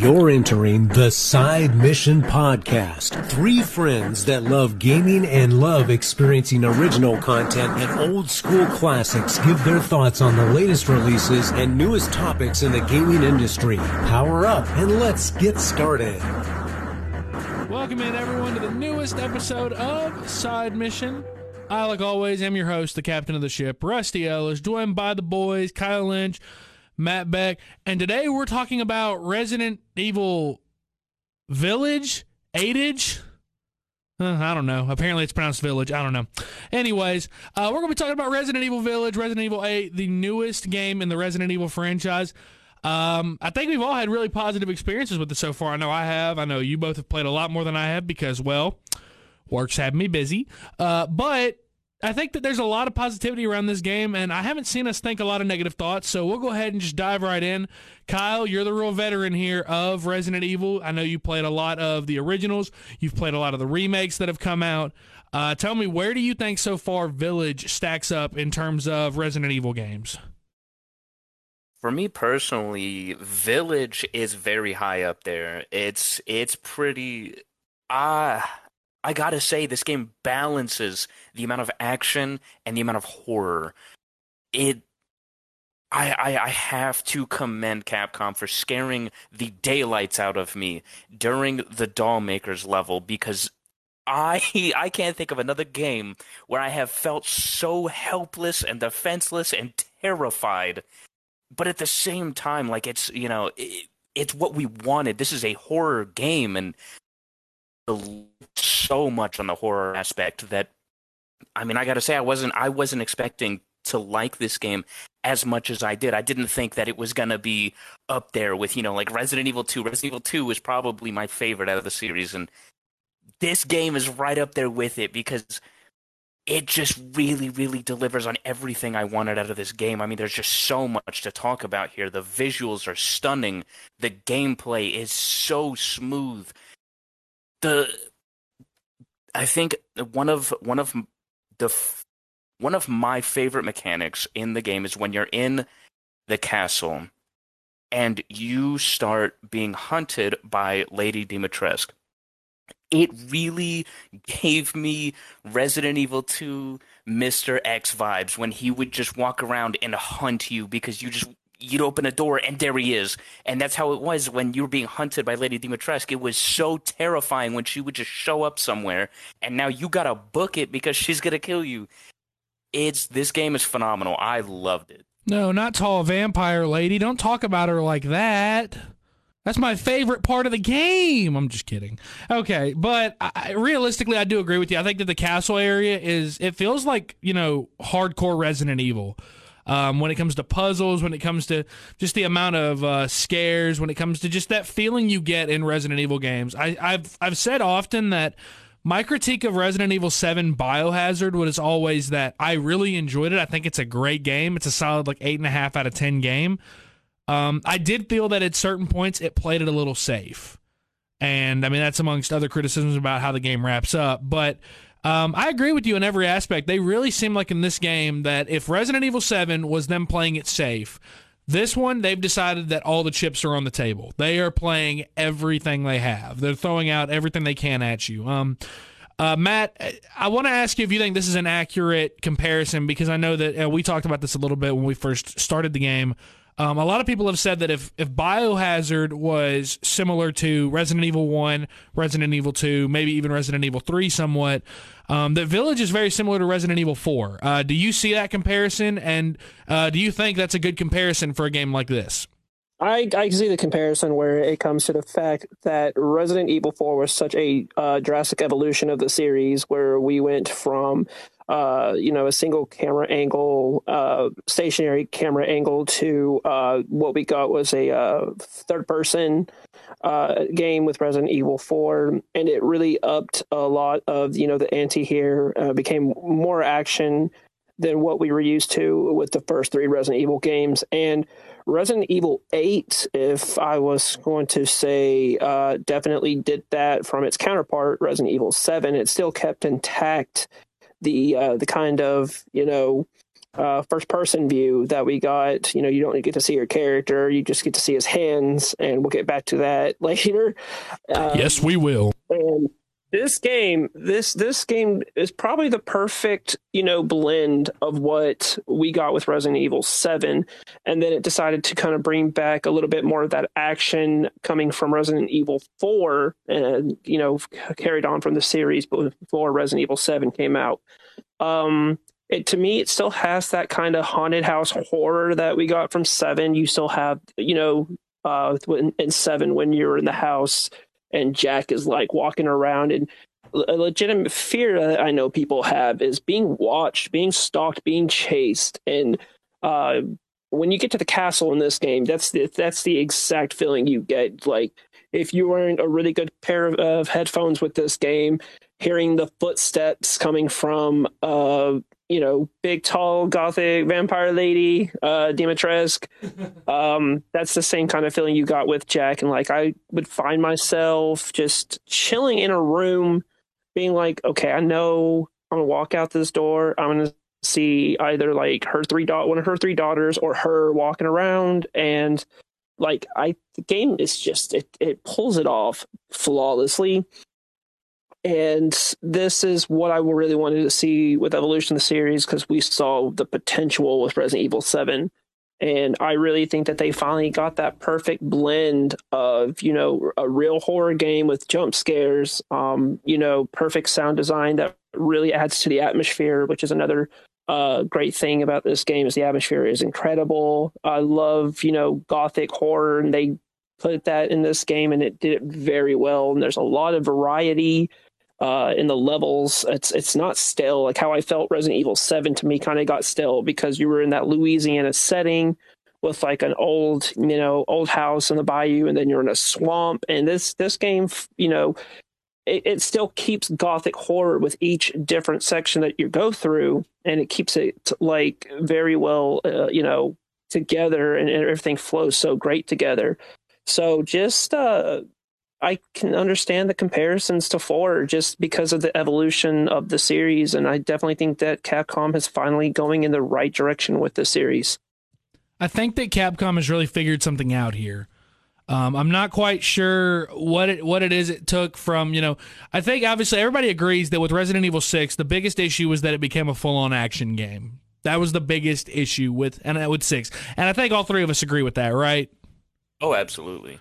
You're entering the Side Mission Podcast. Three friends that love gaming and love experiencing original content and old school classics give their thoughts on the latest releases and newest topics in the gaming industry. Power up and let's get started. Welcome in, everyone, to the newest episode of Side Mission. I, like always, am your host, the captain of the ship, Rusty Ellis, joined by the boys, Kyle Lynch, Matt Beck, and today we're talking about Resident Evil Village, Eightage. Uh, I don't know. Apparently, it's pronounced Village. I don't know. Anyways, uh, we're going to be talking about Resident Evil Village, Resident Evil 8, the newest game in the Resident Evil franchise. Um, I think we've all had really positive experiences with it so far. I know I have. I know you both have played a lot more than I have because, well, work's had me busy. Uh, but I think that there's a lot of positivity around this game, and I haven't seen us think a lot of negative thoughts. So we'll go ahead and just dive right in. Kyle, you're the real veteran here of Resident Evil. I know you played a lot of the originals. You've played a lot of the remakes that have come out. Uh, tell me, where do you think so far Village stacks up in terms of Resident Evil games? For me personally, Village is very high up there. It's it's pretty. Ah, I gotta say, this game balances the amount of action and the amount of horror. It, I, I, I have to commend Capcom for scaring the daylights out of me during the Doll Makers level because I I can't think of another game where I have felt so helpless and defenseless and terrified, but at the same time, like it's you know it, it's what we wanted. This is a horror game, and so much on the horror aspect that I mean I got to say I wasn't I wasn't expecting to like this game as much as I did. I didn't think that it was to be up there with, you know, like Resident Evil 2. Resident Evil 2 was probably my favorite out of the series and this game is right up there with it because it just really really delivers on everything I wanted out of this game. I mean, there's just so much to talk about here. The visuals are stunning. The gameplay is so smooth the I think one of one of the one of my favorite mechanics in the game is when you're in the castle and you start being hunted by Lady Dimitrescu. It really gave me Resident Evil 2 Mr. X vibes when he would just walk around and hunt you because you just you'd open a door and there he is. And that's how it was when you were being hunted by Lady Dimitrescu. It was so terrifying when she would just show up somewhere and now you gotta book it because she's gonna kill you. It's this game is phenomenal. I loved it. No, not tall vampire lady. Don't talk about her like that. That's my favorite part of the game. I'm just kidding. Okay, but I, realistically, I do agree with you. I think that the castle area is. It feels like you know hardcore Resident Evil um, when it comes to puzzles, when it comes to just the amount of uh, scares, when it comes to just that feeling you get in Resident Evil games. I, I've I've said often that my critique of Resident Evil 7 Biohazard was always that I really enjoyed it. I think it's a great game. It's a solid like eight and a half out of ten game. Um, I did feel that at certain points it played it a little safe. And I mean that's amongst other criticisms about how the game wraps up. But um, I agree with you in every aspect. They really seem like in this game that if Resident Evil 7 was them playing it safe, this one, they've decided that all the chips are on the table. They are playing everything they have. They're throwing out everything they can at you. Um, uh, Matt, I want to ask you if you think this is an accurate comparison because I know that uh, we talked about this a little bit when we first started the game. Um, a lot of people have said that if, if Biohazard was similar to Resident Evil 1, Resident Evil 2, maybe even Resident Evil 3 somewhat, um, that Village is very similar to Resident Evil 4. Uh, do you see that comparison? And uh, do you think that's a good comparison for a game like this? I, I see the comparison where it comes to the fact that Resident Evil 4 was such a uh, drastic evolution of the series where we went from uh, you know, a single camera angle, uh, stationary camera angle to uh, what we got was a uh, third person uh, game with Resident Evil 4. And it really upped a lot of, you know, the ante here, uh, became more action than what we were used to with the first three Resident Evil games. And Resident Evil 8, if I was going to say, definitely did that from its counterpart, Resident Evil 7. It still kept intact the uh, the kind of you know uh, first person view that we got. You know, you don't get to see your character; you just get to see his hands, and we'll get back to that later. Um, yes, we will. And this game, this this game is probably the perfect you know blend of what we got with Resident Evil Seven, and then it decided to kind of bring back a little bit more of that action coming from Resident Evil Four, and you know carried on from the series before Resident Evil Seven came out. Um, it to me it still has that kind of haunted house horror that we got from seven. You still have you know uh in, in seven when you're in the house and jack is like walking around and a legitimate fear that i know people have is being watched being stalked being chased and uh when you get to the castle in this game that's the that's the exact feeling you get. Like if you wearing a really good pair of, of headphones with this game hearing the footsteps coming from uh you know, big, tall, gothic vampire lady, uh, Dimitrescu. um, that's the same kind of feeling you got with Jack. And like, I would find myself just chilling in a room, being like, okay, I know I'm gonna walk out this door. I'm gonna see either like her three da- one of her three daughters or her walking around and like I the game is just it it pulls it off flawlessly and this is what I really wanted to see with Evolution of the series because we saw the potential with Resident Evil 7. And I really think that they finally got that perfect blend of, you know, a real horror game with jump scares, um, you know, perfect sound design that really adds to the atmosphere, which is another uh, great thing about this game is the atmosphere is incredible. I love, you know, gothic horror and they put that in this game and it did it very well. And there's a lot of variety uh, in the levels. It's it's not stale like how I felt Resident Evil Seven to me kind of got stale because you were in that Louisiana setting with like an old you know old house in the bayou, and then you're in a swamp. And this this game, you know, it, it still keeps gothic horror with each different section that you go through, and it keeps it like very well, uh, you know, together, and everything flows so great together. So just uh, I can understand the comparisons to four just because of the evolution of the series, and I definitely think that Capcom is finally going in the right direction with the series. I think that Capcom has really figured something out here. Um, I'm not quite sure what it what it is it took from you know. I think obviously everybody agrees that with Resident Evil Six, the biggest issue was that it became a full on action game. That was the biggest issue with and with six, and I think all three of us agree with that, right? Oh, absolutely.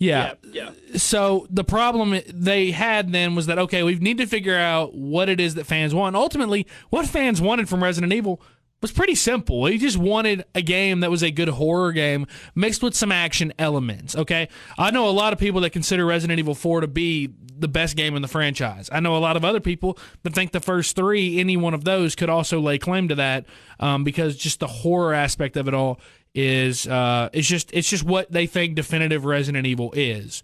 Yeah. yeah. yeah. So the problem they had then was that okay, we need to figure out what it is that fans want. Ultimately, what fans wanted from Resident Evil was pretty simple. They just wanted a game that was a good horror game mixed with some action elements. Okay, I know a lot of people that consider Resident Evil 4 to be the best game in the franchise. I know a lot of other people that think the first three, any one of those, could also lay claim to that um, because just the horror aspect of it all is uh, it's just it's just what they think definitive Resident Evil is.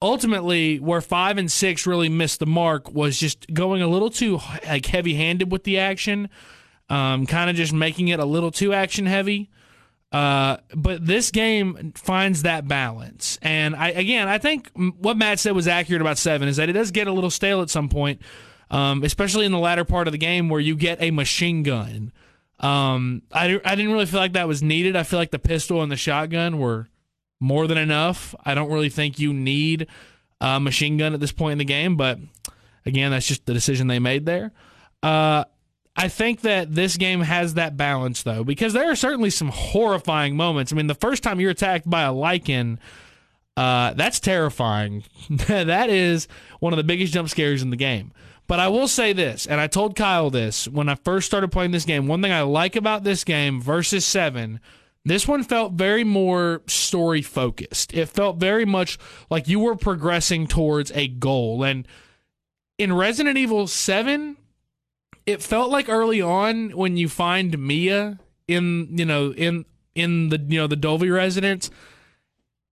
Ultimately, where five and six really missed the mark was just going a little too like heavy handed with the action, um, kind of just making it a little too action heavy. Uh, but this game finds that balance, and I again I think what Matt said was accurate about seven is that it does get a little stale at some point, um, especially in the latter part of the game where you get a machine gun um, I, I didn't really feel like that was needed. I feel like the pistol and the shotgun were more than enough. I don't really think you need a machine gun at this point in the game, but again, that's just the decision they made there. Uh, I think that this game has that balance though, because there are certainly some horrifying moments. I mean, the first time you're attacked by a Lycan, uh, that's terrifying. that is one of the biggest jump scares in the game. But I will say this, and I told Kyle this when I first started playing this game. One thing I like about this game versus 7, this one felt very more story focused. It felt very much like you were progressing towards a goal. And in Resident Evil 7, it felt like early on when you find Mia in, you know, in in the you know the Dulvey residence,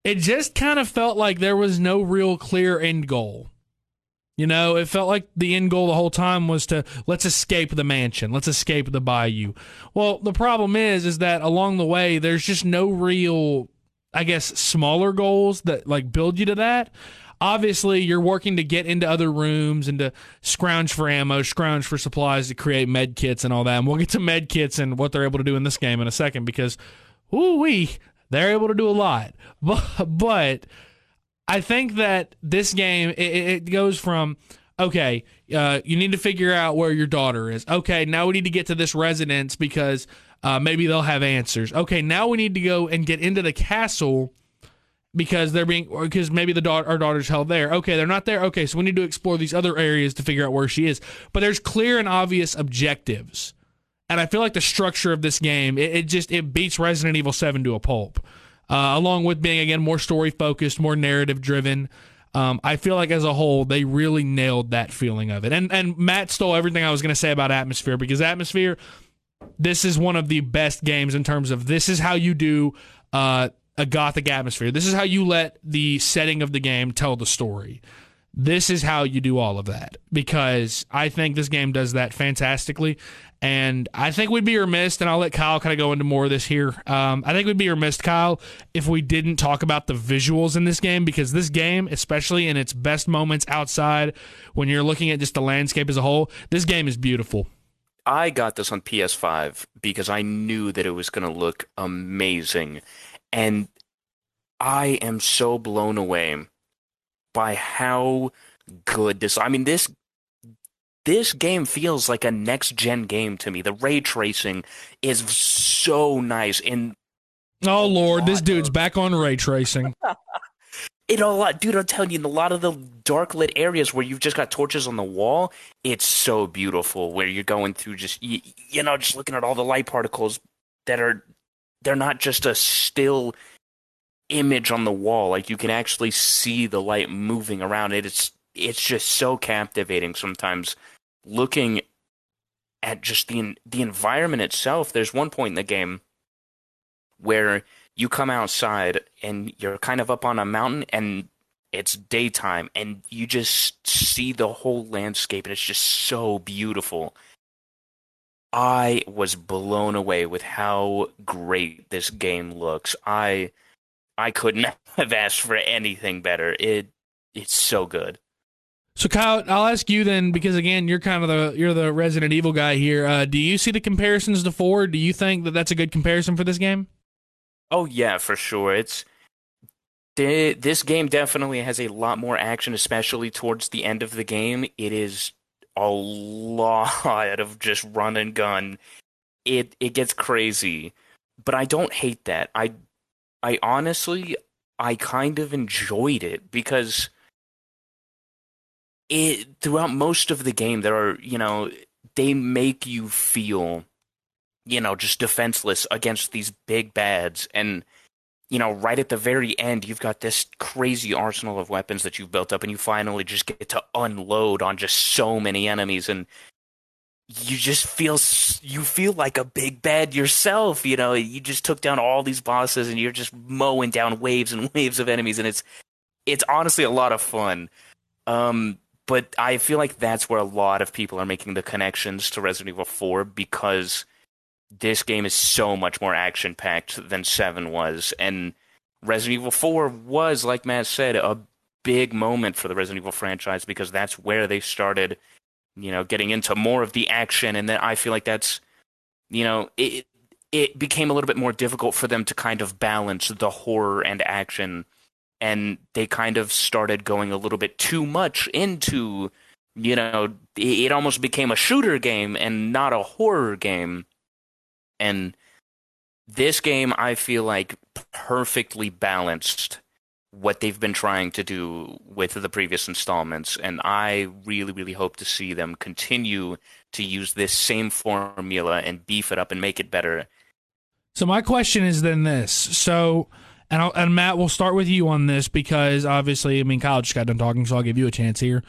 it just kind of felt like there was no real clear end goal. You know, it felt like the end goal the whole time was to let's escape the mansion, let's escape the bayou. Well, the problem is, is that along the way, there's just no real, I guess, smaller goals that like build you to that. obviously you're working to get into other rooms and to scrounge for ammo, scrounge for supplies to create med kits and all that. And we'll get to med kits and what they're able to do in this game in a second because, ooh wee, they're able to do a lot. But, but I think that this game it, it goes from okay, uh, you need to figure out where your daughter is. Okay, now we need to get to this residence because uh, maybe they'll have answers. Okay, now we need to go and get into the castle because they're being because maybe the daughter our daughter's held there. Okay, they're not there. Okay, so we need to explore these other areas to figure out where she is. But there's clear and obvious objectives, and I feel like the structure of this game it, it just it beats Resident Evil Seven to a pulp. Uh, along with being again more story focused, more narrative driven. Um, I feel like as a whole they really nailed that feeling of it. And and Matt stole everything I was going to say about atmosphere because atmosphere. This is one of the best games in terms of this is how you do uh, a gothic atmosphere. This is how you let the setting of the game tell the story. This is how you do all of that because I think this game does that fantastically. And I think we'd be remiss, and I'll let Kyle kind of go into more of this here. Um, I think we'd be remiss, Kyle, if we didn't talk about the visuals in this game because this game, especially in its best moments outside, when you're looking at just the landscape as a whole, this game is beautiful. I got this on PS5 because I knew that it was going to look amazing. And I am so blown away by how good this I mean this this game feels like a next gen game to me. The ray tracing is so nice and Oh lord, this dude's back on ray tracing. in a lot, dude. I'm telling you, in a lot of the dark lit areas where you've just got torches on the wall, it's so beautiful. Where you're going through, just you, you know, just looking at all the light particles that are, they're not just a still image on the wall. Like you can actually see the light moving around it. It's it's just so captivating sometimes looking at just the the environment itself. There's one point in the game where you come outside and you're kind of up on a mountain and it's daytime and you just see the whole landscape and it's just so beautiful. I was blown away with how great this game looks. I I couldn't have asked for anything better. It it's so good. So Kyle, I'll ask you then because again, you're kind of the you're the Resident Evil guy here. Uh, do you see the comparisons to four? Do you think that that's a good comparison for this game? Oh yeah, for sure. It's this game definitely has a lot more action, especially towards the end of the game. It is a lot of just run and gun. It it gets crazy, but I don't hate that. I I honestly I kind of enjoyed it because it throughout most of the game there are you know they make you feel you know just defenseless against these big bads. And you know right at the very end you've got this crazy arsenal of weapons that you've built up and you finally just get to unload on just so many enemies and you just feel you feel like a big bad yourself you know? You just took down all these bosses and you're just mowing down waves and waves of enemies and it's it's honestly a lot of fun. Um but I feel like that's where a lot of people are making the connections to Resident Evil 4 because this game is so much more action packed than 7 was. And Resident Evil 4 was, like Matt said, a big moment for the Resident Evil franchise because that's where they started, you know, getting into more of the action. And then I feel like that's, you know, it, it became a little bit more difficult for them to kind of balance the horror and action and they kind of started going a little bit too much into you know it almost became a shooter game and not a horror game. And this game i feel like perfectly balanced what they've been trying to do with the previous installments. And i really really hope to see them continue to use this same formula and beef it up and make it better. So my question is then this. So and, I'll, and Matt, we'll start with you on this because obviously, I mean, Kyle just got done talking, so I'll give you a chance here.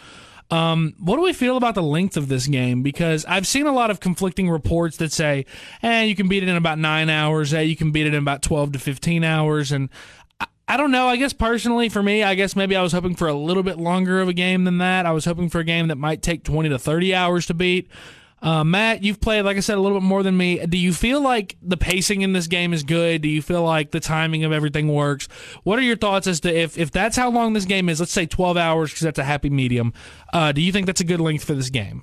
Um, what do we feel about the length of this game? Because I've seen a lot of conflicting reports that say, "eh, you can beat it in about nine hours. Eh, you can beat it in about twelve to fifteen hours." And I, I don't know. I guess personally, for me, I guess maybe I was hoping for a little bit longer of a game than that. I was hoping for a game that might take twenty to thirty hours to beat. Uh, Matt, you've played, like I said, a little bit more than me. Do you feel like the pacing in this game is good? Do you feel like the timing of everything works? What are your thoughts as to if, if that's how long this game is, let's say 12 hours because that's a happy medium, uh, do you think that's a good length for this game?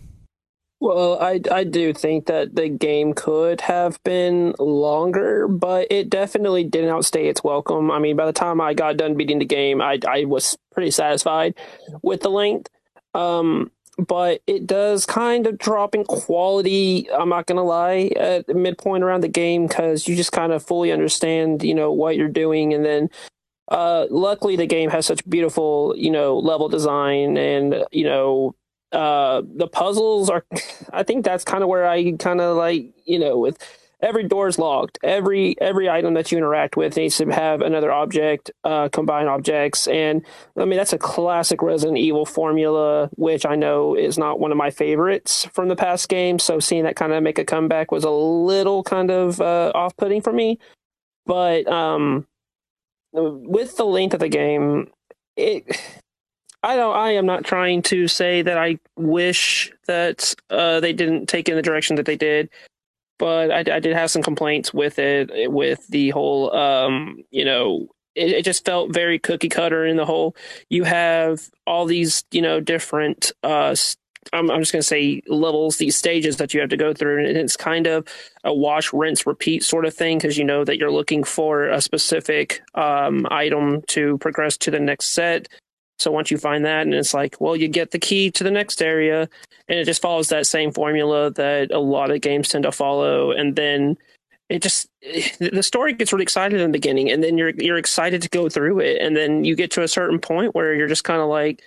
Well, I, I do think that the game could have been longer, but it definitely didn't outstay its welcome. I mean, by the time I got done beating the game, I, I was pretty satisfied with the length. Um, but it does kind of drop in quality. I'm not gonna lie at midpoint around the game because you just kind of fully understand, you know, what you're doing, and then uh, luckily the game has such beautiful, you know, level design, and you know, uh, the puzzles are. I think that's kind of where I kind of like, you know, with every door is locked. Every every item that you interact with needs to have another object, uh, combine objects, and I mean that's a classic Resident Evil formula, which I know is not one of my favorites from the past game. So seeing that kind of make a comeback was a little kind of uh, off putting for me. But um, with the length of the game, it. I don't. I am not trying to say that I wish that uh, they didn't take in the direction that they did but I, I, did have some complaints with it, with the whole, um, you know, it, it, just felt very cookie cutter in the whole. You have all these, you know, different. Uh, I'm, I'm just going to say levels, these stages that you have to go through, and it's kind of a wash, rinse, repeat sort of thing because you know that you're looking for a specific um, item to progress to the next set. So once you find that, and it's like, well, you get the key to the next area, and it just follows that same formula that a lot of games tend to follow, and then it just the story gets really excited in the beginning, and then you're you're excited to go through it, and then you get to a certain point where you're just kind of like,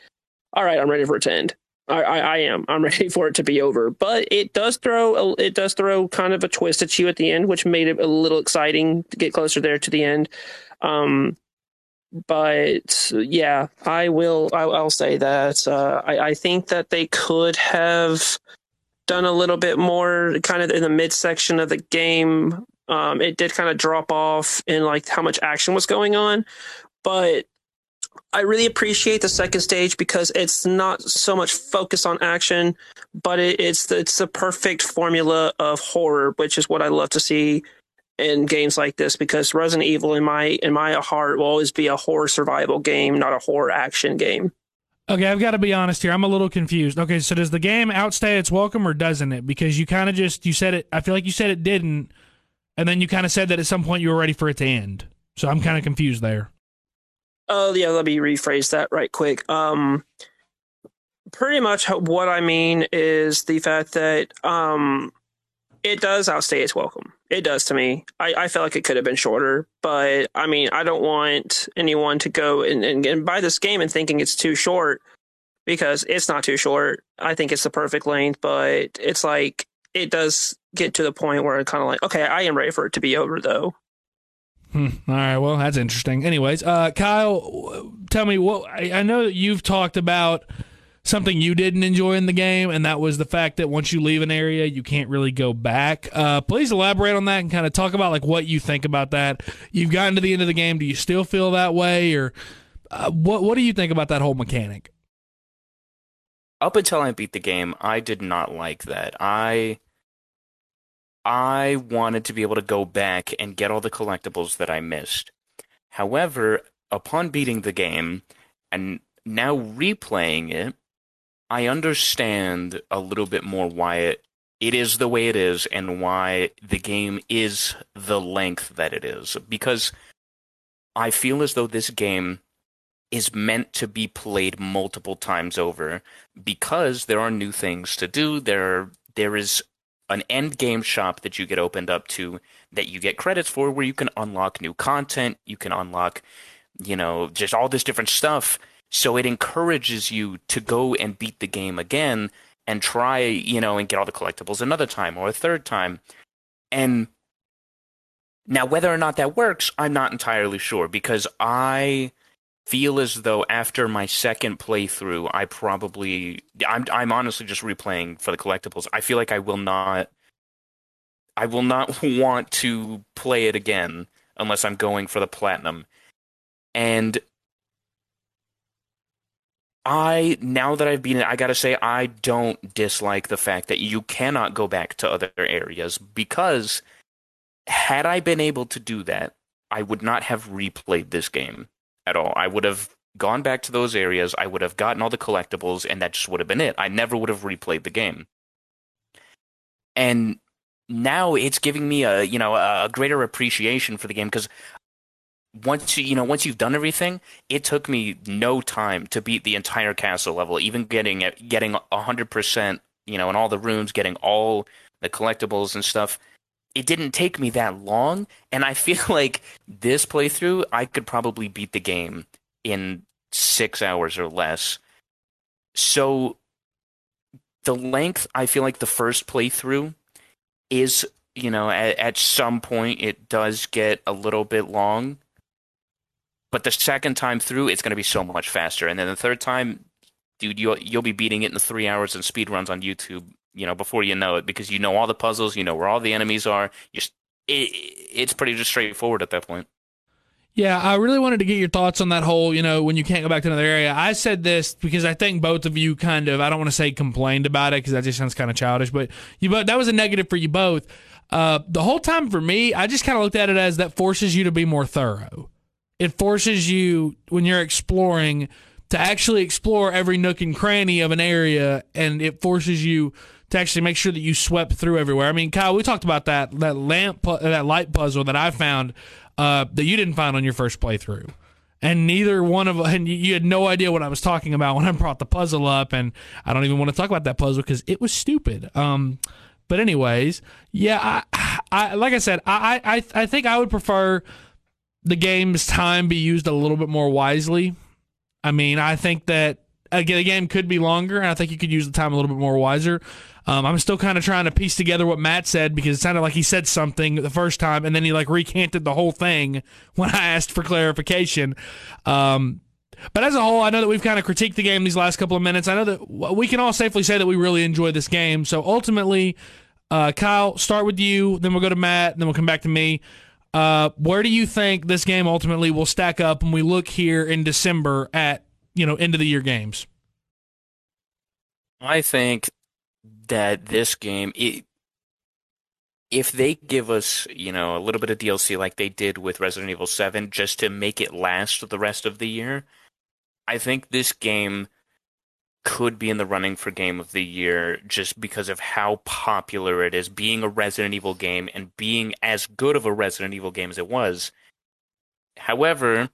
all right, I'm ready for it to end. I, I, I, am. I'm ready for it to be over. But it does throw a, it does throw kind of a twist at you at the end, which made it a little exciting to get closer there to the end. Um, but yeah, I will. I, will say that uh, I, I, think that they could have done a little bit more, kind of in the midsection of the game. Um, it did kind of drop off in like how much action was going on, but I really appreciate the second stage because it's not so much focus on action, but it, it's the, it's the perfect formula of horror, which is what I love to see in games like this because Resident Evil in my in my heart will always be a horror survival game, not a horror action game. Okay, I've got to be honest here. I'm a little confused. Okay, so does the game outstay its welcome or doesn't it? Because you kind of just you said it. I feel like you said it didn't, and then you kind of said that at some point you were ready for it to end. So I'm kind of confused there. Oh yeah, let me rephrase that right quick. Um, pretty much what I mean is the fact that um, it does outstay its welcome. It does to me. I, I felt like it could have been shorter, but I mean, I don't want anyone to go and, and, and buy this game and thinking it's too short because it's not too short. I think it's the perfect length, but it's like it does get to the point where it's kind of like, okay, I am ready for it to be over though. Hmm. All right. Well, that's interesting. Anyways, uh, Kyle, tell me what I, I know you've talked about something you didn't enjoy in the game, and that was the fact that once you leave an area, you can't really go back. Uh, please elaborate on that and kind of talk about like what you think about that. You've gotten to the end of the game. Do you still feel that way, or uh, what? What do you think about that whole mechanic? Up until I beat the game, I did not like that. I I wanted to be able to go back and get all the collectibles that I missed. However, upon beating the game and now replaying it, I understand a little bit more why it, it is the way it is and why the game is the length that it is. Because I feel as though this game is meant to be played multiple times over because there are new things to do. There, there is an end game shop that you get opened up to that you get credits for where you can unlock new content, you can unlock, you know, just all this different stuff so it encourages you to go and beat the game again and try, you know, and get all the collectibles another time or a third time. And now, whether or not that works, I'm not entirely sure because I feel as though after my second playthrough, I probably I'm I'm honestly just replaying for the collectibles. I feel like I will not I will not want to play it again unless I'm going for the platinum. And I now that I've been, I gotta say I don't dislike the fact that you cannot go back to other areas because had I been able to do that, I would not have replayed this game at all. I would have gone back to those areas. I would have gotten all the collectibles, and that just would have been it. I never would have replayed the game. And now it's giving me a you know a greater appreciation for the game because once you you know once you've done everything, it took me no time to beat the entire castle level. Even getting getting hundred percent, you know, in all the rooms, getting all the collectibles and stuff. It didn't take me that long, and I feel like this playthrough, I could probably beat the game in six hours or less. So the length, I feel like the first playthrough is, you know, at, at some point it does get a little bit long. But the second time through, it's going to be so much faster. And then the third time, dude, you'll you'll be beating it in the three hours and speed runs on YouTube. You know, before you know it, because you know all the puzzles, you know where all the enemies are. Just it, it's pretty just straightforward at that point. Yeah, I really wanted to get your thoughts on that whole, you know, when you can't go back to another area. I said this because I think both of you kind of, I don't want to say complained about it because that just sounds kind of childish, but you both, that was a negative for you both. Uh, the whole time for me, I just kind of looked at it as that forces you to be more thorough. It forces you, when you're exploring, to actually explore every nook and cranny of an area, and it forces you to actually make sure that you swept through everywhere. I mean, Kyle, we talked about that that lamp, that light puzzle that I found uh, that you didn't find on your first playthrough. And neither one of and you had no idea what I was talking about when I brought the puzzle up, and I don't even want to talk about that puzzle because it was stupid. Um, but anyways, yeah, I, I like I said, I, I I think I would prefer the game's time be used a little bit more wisely. I mean, I think that again, the game could be longer, and I think you could use the time a little bit more wiser. Um, I'm still kind of trying to piece together what Matt said because it sounded like he said something the first time and then he like recanted the whole thing when I asked for clarification. Um, but as a whole, I know that we've kind of critiqued the game these last couple of minutes. I know that we can all safely say that we really enjoy this game. So ultimately, uh, Kyle, start with you, then we'll go to Matt, then we'll come back to me. Uh, where do you think this game ultimately will stack up when we look here in December at you know end of the year games? I think that this game, it, if they give us, you know, a little bit of DLC like they did with Resident Evil 7 just to make it last the rest of the year, I think this game could be in the running for game of the year just because of how popular it is being a Resident Evil game and being as good of a Resident Evil game as it was. However,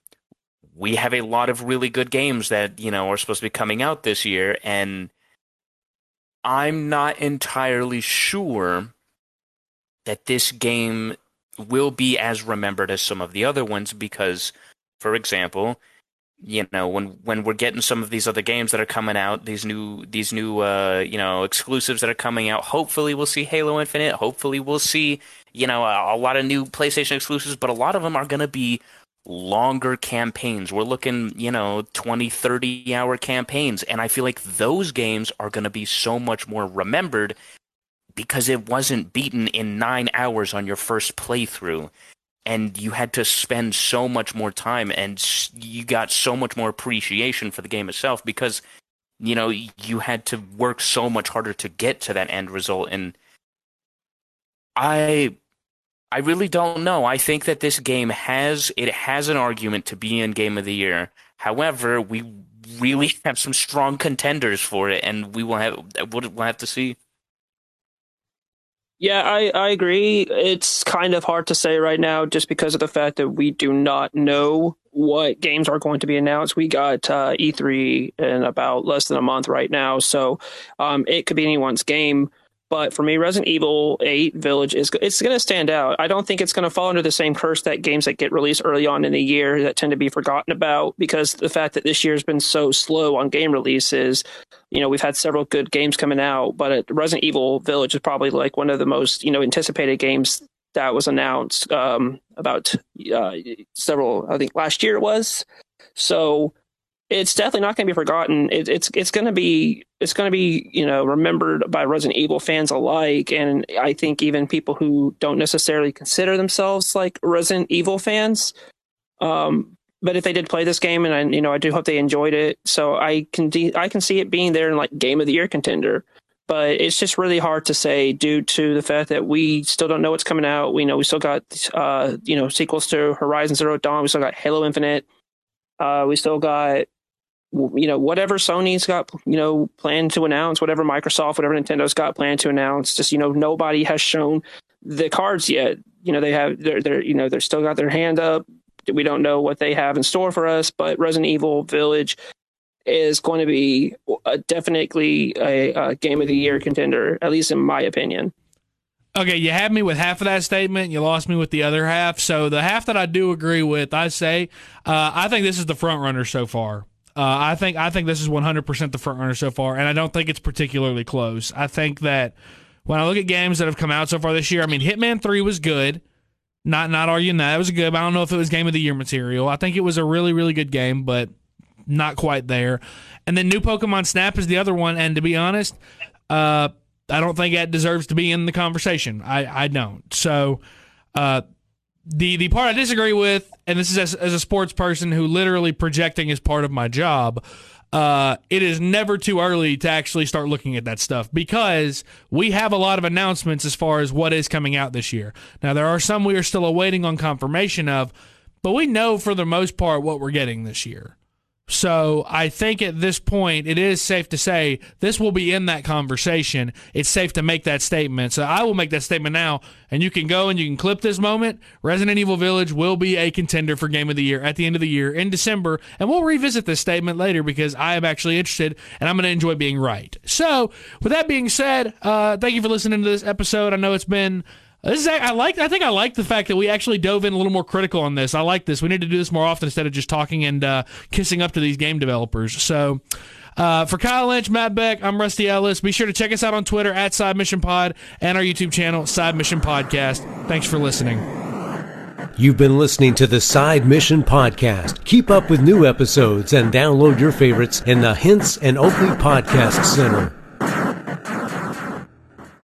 we have a lot of really good games that, you know, are supposed to be coming out this year and I'm not entirely sure that this game will be as remembered as some of the other ones because, for example, you know when when we're getting some of these other games that are coming out, these new these new uh, you know exclusives that are coming out. Hopefully, we'll see Halo Infinite. Hopefully, we'll see you know a, a lot of new PlayStation exclusives, but a lot of them are going to be longer campaigns. We're looking, you know, 20, 30 hour campaigns. And I feel like those games are going to be so much more remembered because it wasn't beaten in nine hours on your first playthrough. And you had to spend so much more time and you got so much more appreciation for the game itself because, you know, you had to work so much harder to get to that end result. And I I really don't know. I think that this game has it has an argument to be in game of the year. However, we really have some strong contenders for it, and we will have we'll have to see. Yeah, I, I agree. It's kind of hard to say right now just because of the fact that we do not know what games are going to be announced. We got uh, E3 in about less than a month right now, so um, it could be anyone's game. But for me, Resident Evil 8 Village is it's going to stand out. I don't think it's going to fall under the same curse that games that get released early on in the year that tend to be forgotten about because the fact that this year has been so slow on game releases. You know, we've had several good games coming out, but Resident Evil Village is probably like one of the most you know anticipated games that was announced um, about uh, several. I think last year it was. So it's definitely not going to be forgotten. It, it's it's going to be it's going to be you know remembered by Resident Evil fans alike, and I think even people who don't necessarily consider themselves like Resident Evil fans. Um, but if they did play this game, and I, you know, I do hope they enjoyed it. So I can de- I can see it being there in like game of the year contender. But it's just really hard to say due to the fact that we still don't know what's coming out. We know we still got uh, you know sequels to Horizon Zero Dawn. We still got Halo Infinite. Uh, we still got you know whatever Sony's got you know planned to announce, whatever Microsoft, whatever Nintendo's got planned to announce. Just you know nobody has shown the cards yet. You know they have they're they're you know they're still got their hand up we don't know what they have in store for us, but Resident Evil Village is going to be a, definitely a, a game of the year contender, at least in my opinion. Okay, you had me with half of that statement. You lost me with the other half. So the half that I do agree with, I say, uh, I think this is the front runner so far. Uh, I think I think this is 100% the front runner so far, and I don't think it's particularly close. I think that when I look at games that have come out so far this year, I mean, Hitman Three was good. Not not arguing that. It was good. I don't know if it was game of the year material. I think it was a really, really good game, but not quite there. And then new Pokemon Snap is the other one. And to be honest, uh, I don't think that deserves to be in the conversation. I, I don't. So uh, the the part I disagree with, and this is as, as a sports person who literally projecting is part of my job uh, it is never too early to actually start looking at that stuff because we have a lot of announcements as far as what is coming out this year. Now, there are some we are still awaiting on confirmation of, but we know for the most part what we're getting this year. So I think at this point, it is safe to say this will be in that conversation. It's safe to make that statement. So I will make that statement now, and you can go and you can clip this moment. Resident Evil Village will be a contender for Game of the Year at the end of the year in December, and we'll revisit this statement later because I am actually interested and I'm going to enjoy being right. So with that being said, uh, thank you for listening to this episode. I know it's been this is I like I think I like the fact that we actually dove in a little more critical on this. I like this. We need to do this more often instead of just talking and uh, kissing up to these game developers. So. Uh, for Kyle Lynch, Matt Beck, I'm Rusty Ellis. Be sure to check us out on Twitter at Side Mission Pod and our YouTube channel, Side Mission Podcast. Thanks for listening. You've been listening to the Side Mission Podcast. Keep up with new episodes and download your favorites in the Hints and Oakley Podcast Center.